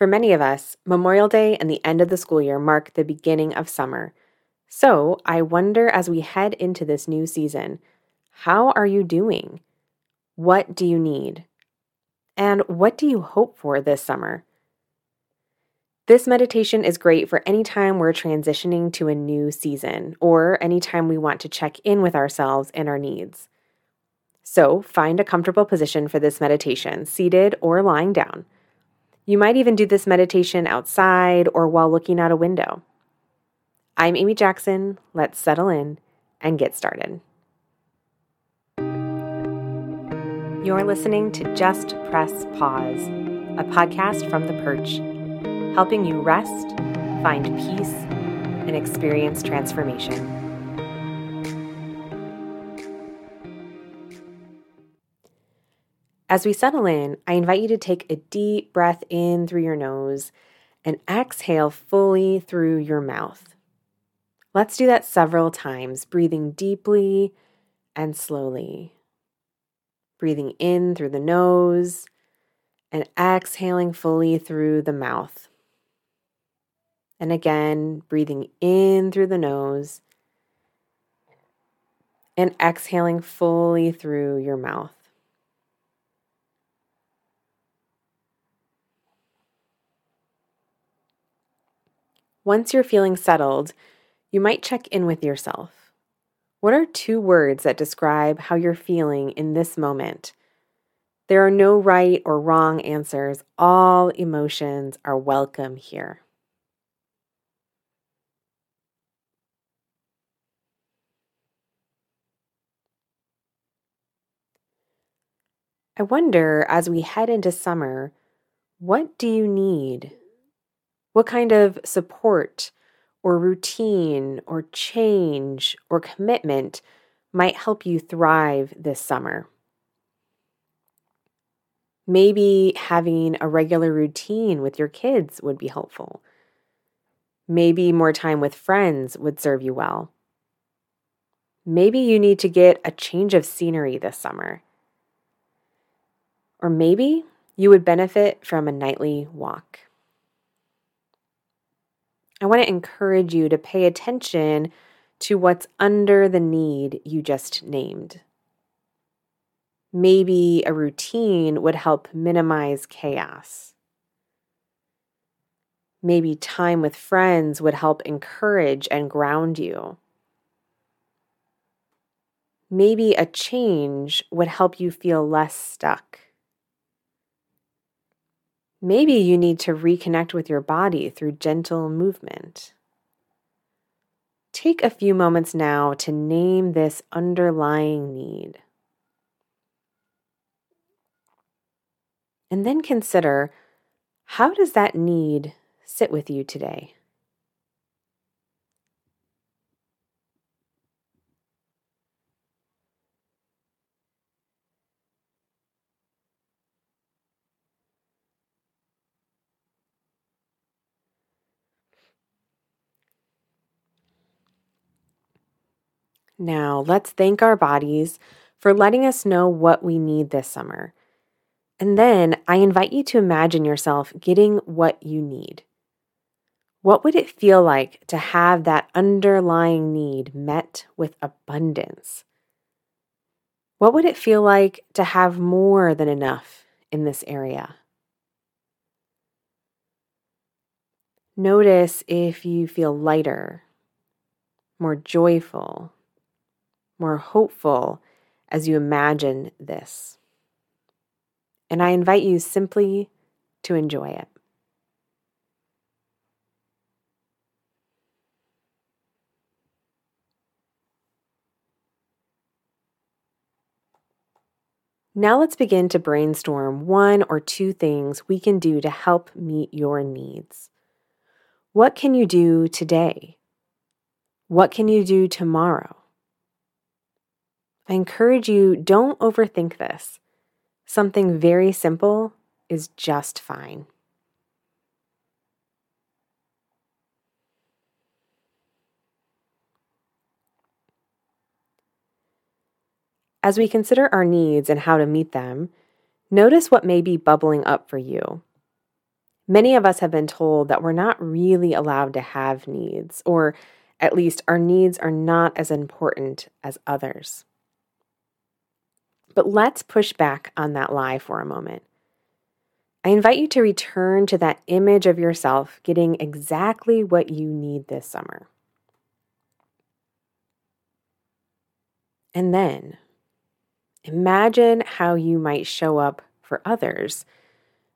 For many of us, Memorial Day and the end of the school year mark the beginning of summer. So I wonder as we head into this new season, how are you doing? What do you need? And what do you hope for this summer? This meditation is great for any time we're transitioning to a new season or any time we want to check in with ourselves and our needs. So find a comfortable position for this meditation, seated or lying down. You might even do this meditation outside or while looking out a window. I'm Amy Jackson. Let's settle in and get started. You're listening to Just Press Pause, a podcast from The Perch, helping you rest, find peace, and experience transformation. As we settle in, I invite you to take a deep breath in through your nose and exhale fully through your mouth. Let's do that several times, breathing deeply and slowly. Breathing in through the nose and exhaling fully through the mouth. And again, breathing in through the nose and exhaling fully through your mouth. Once you're feeling settled, you might check in with yourself. What are two words that describe how you're feeling in this moment? There are no right or wrong answers. All emotions are welcome here. I wonder as we head into summer, what do you need? What kind of support or routine or change or commitment might help you thrive this summer? Maybe having a regular routine with your kids would be helpful. Maybe more time with friends would serve you well. Maybe you need to get a change of scenery this summer. Or maybe you would benefit from a nightly walk. I want to encourage you to pay attention to what's under the need you just named. Maybe a routine would help minimize chaos. Maybe time with friends would help encourage and ground you. Maybe a change would help you feel less stuck. Maybe you need to reconnect with your body through gentle movement. Take a few moments now to name this underlying need. And then consider how does that need sit with you today? Now, let's thank our bodies for letting us know what we need this summer. And then I invite you to imagine yourself getting what you need. What would it feel like to have that underlying need met with abundance? What would it feel like to have more than enough in this area? Notice if you feel lighter, more joyful, more hopeful as you imagine this. And I invite you simply to enjoy it. Now let's begin to brainstorm one or two things we can do to help meet your needs. What can you do today? What can you do tomorrow? I encourage you don't overthink this. Something very simple is just fine. As we consider our needs and how to meet them, notice what may be bubbling up for you. Many of us have been told that we're not really allowed to have needs, or at least our needs are not as important as others. But let's push back on that lie for a moment. I invite you to return to that image of yourself getting exactly what you need this summer. And then imagine how you might show up for others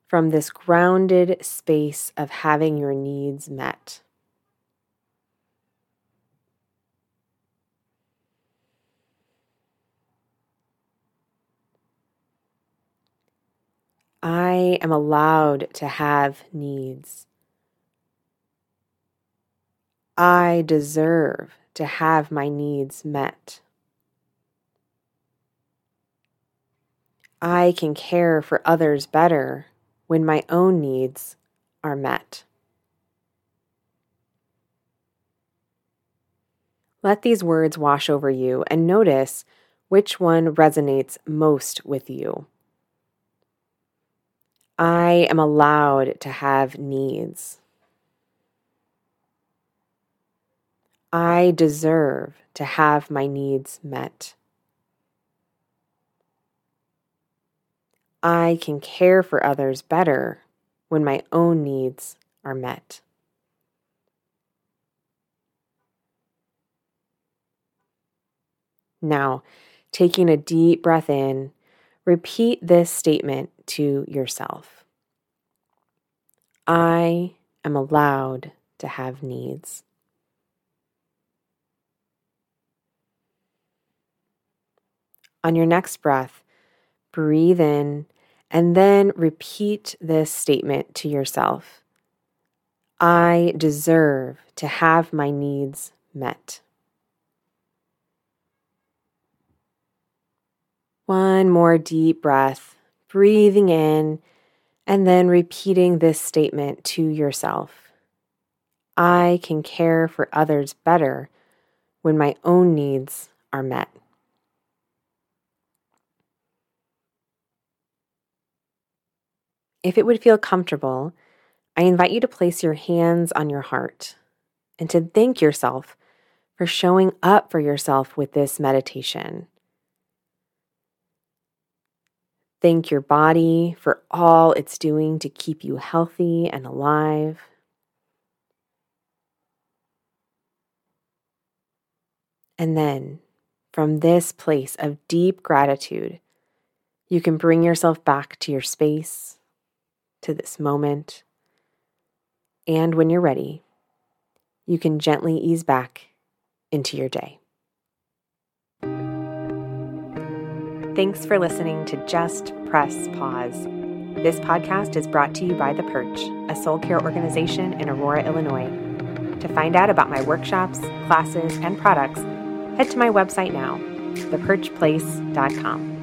from this grounded space of having your needs met. I am allowed to have needs. I deserve to have my needs met. I can care for others better when my own needs are met. Let these words wash over you and notice which one resonates most with you. I am allowed to have needs. I deserve to have my needs met. I can care for others better when my own needs are met. Now, taking a deep breath in, repeat this statement to yourself I am allowed to have needs. On your next breath, breathe in and then repeat this statement to yourself I deserve to have my needs met. One more deep breath breathing in and then repeating this statement to yourself I can care for others better when my own needs are met. If it would feel comfortable, I invite you to place your hands on your heart and to thank yourself for showing up for yourself with this meditation. Thank your body for all it's doing to keep you healthy and alive. And then, from this place of deep gratitude, you can bring yourself back to your space, to this moment. And when you're ready, you can gently ease back into your day. Thanks for listening to Just Press Pause. This podcast is brought to you by The Perch, a soul care organization in Aurora, Illinois. To find out about my workshops, classes, and products, head to my website now, theperchplace.com.